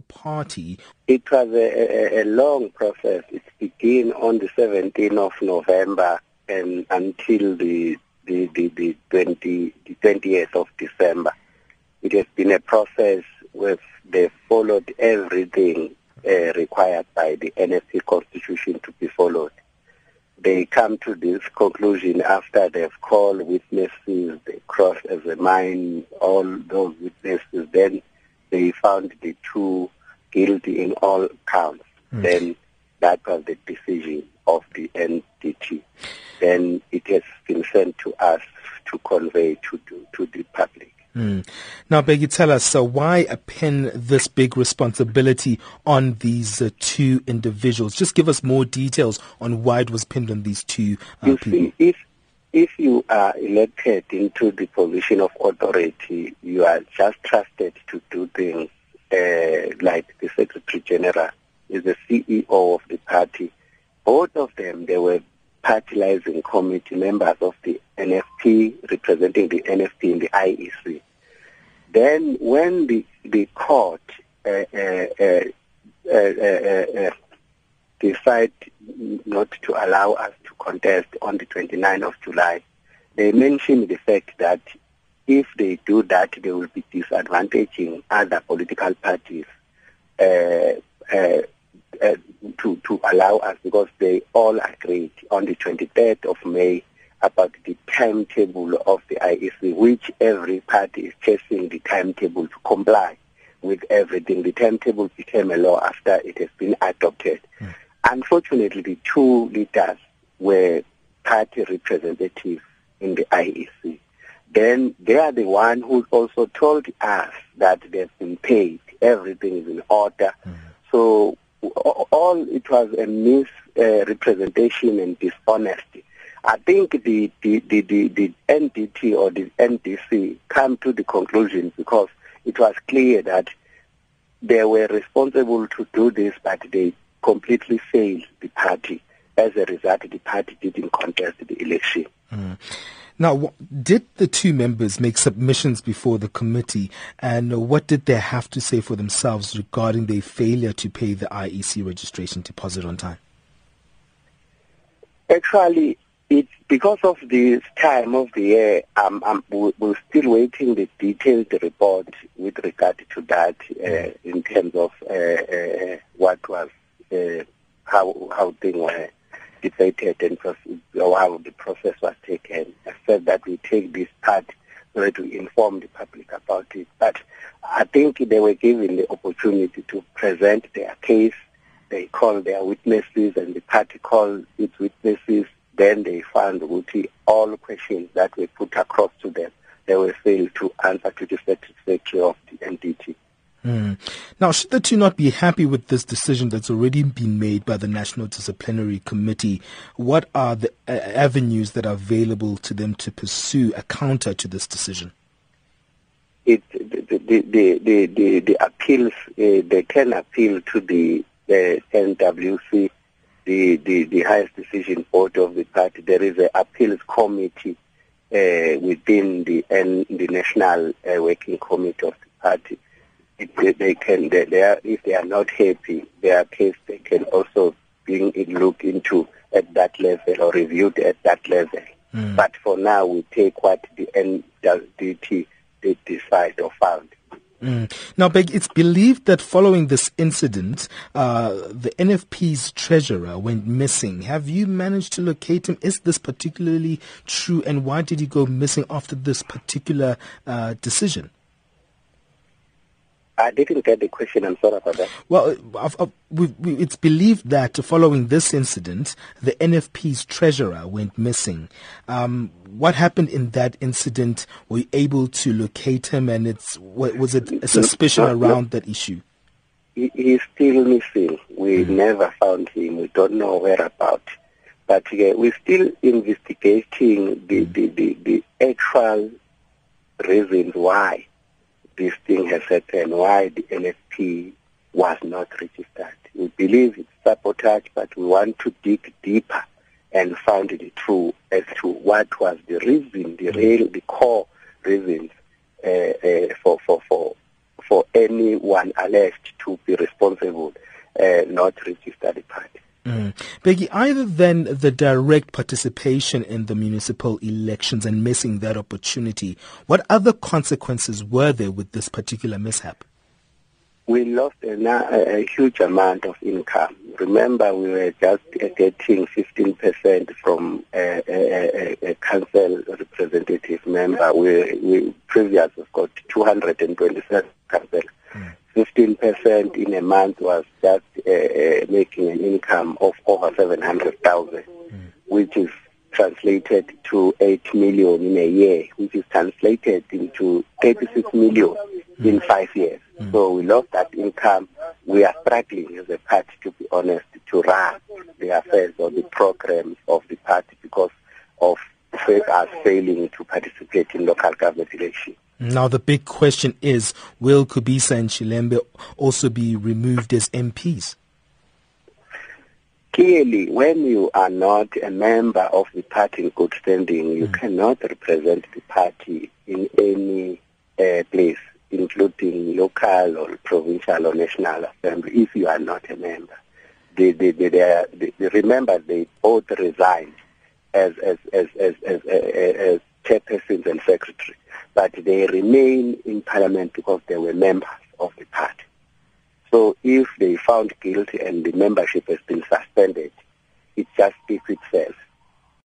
party. It was a, a, a long process. It began on the 17th of November and until the the, the, the 20 the 20th of December. It has been a process where they followed everything uh, required by the NFP constitution to be followed. They come to this conclusion after they've called witnesses, they cross examine all those witnesses, then they found the two guilty in all counts. Mm. Then that was the decision of the NDT. Then it has been sent to us to convey to, to, to the public. Mm. Now, Bheki, tell us, so why pin this big responsibility on these uh, two individuals? Just give us more details on why it was pinned on these two uh, you people. See, if, if you are elected into the position of authority, you are just trusted to do things uh, like the Secretary General is the CEO of the party. Both of them, they were party liaison committee members of the NFP, representing the NFP in the IEC. Then when the, the court uh, uh, uh, decide not to allow us to contest on the 29th of July, they mentioned the fact that if they do that, they will be disadvantaging other political parties uh, uh, uh, to to allow us because they all agreed on the 23rd of May about the timetable of the IEC, which every party is chasing the timetable to comply with everything. The timetable became a law after it has been adopted. Mm. Unfortunately, the two leaders were party representatives in the IEC. Then they are the one who also told us that they've been paid, everything is in order. Mm. So all it was a misrepresentation uh, and dishonesty. I think the, the, the, the, the NDT or the NDC came to the conclusion because it was clear that they were responsible to do this, but they completely failed the party. As a result, the party didn't contest the election. Mm. Now, did the two members make submissions before the committee, and what did they have to say for themselves regarding their failure to pay the IEC registration deposit on time? Actually, it's because of this time of the year. Um, um, we're still waiting the detailed report with regard to that uh, in terms of uh, uh, what was uh, how how things were debated and how the process was taken. I said that we take this part to inform the public about it. But I think they were given the opportunity to present their case. They called their witnesses and the party called its witnesses. Then they found that all questions that were put across to them, they were failed to the satisfaction of the NDT. Mm. Now, should the two not be happy with this decision that's already been made by the National Disciplinary Committee, what are the uh, avenues that are available to them to pursue a counter to this decision? It, the, the, the, the, the appeals, uh, they can appeal to the uh, NWC, the, the, the highest decision board of the party. There is an appeals committee uh, within the, N, the National uh, Working Committee of the party they, they can, they, they are, if they are not happy, their case they can also bring looked into at that level or reviewed at that level. Mm. But for now, we take what the NDT they decide or found. Mm. Now, Beg, it's believed that following this incident, uh, the NFP's treasurer went missing. Have you managed to locate him? Is this particularly true, and why did he go missing after this particular uh, decision? I didn't get the question. I'm sorry about that. Well, I've, I've, we, we, it's believed that following this incident, the NFP's treasurer went missing. Um, what happened in that incident? Were you able to locate him, and it's was it a suspicion no, around no. that issue? He, he's still missing. We mm never found him. We don't know whereabouts. But uh, we're still investigating the, mm the, the, the actual reasons why this thing has happened, why the NFP was not registered. We believe it's sabotage, but we want to dig deeper and find the truth as to what was the reason, the real, the core reasons uh, uh, for, for, for, for anyone alleged to be responsible uh, not register the party. Mm. Bheki, either then the direct participation in the municipal elections and missing that opportunity, what other consequences were there with this particular mishap? We lost a, a huge amount of income. Remember, we were just getting 15% from a, a, a, council representative member. We, we previously got 227 council. Mm. 15% in a month was just uh, making an income of over 700,000, mm. which is translated to 8 million in a year, which is translated into 36 million mm. in five years. Mm. So we lost that income. We are struggling as a party, to be honest, to run the affairs or the programs of the party because of us failing to participate in local government elections. Now the big question is, will Khubisa and Shelembe also be removed as MPs? Clearly, when you are not a member of the party in good standing, you mm. cannot represent the party in any uh, place, including local or provincial or national assembly, if you are not a member. They, they, they, they, they remember they both resigned as, as, as, as, as, as, as chairpersons and secretaries but they remain in parliament because they were members of the party. So if they found guilty and the membership has been suspended, it just speaks itself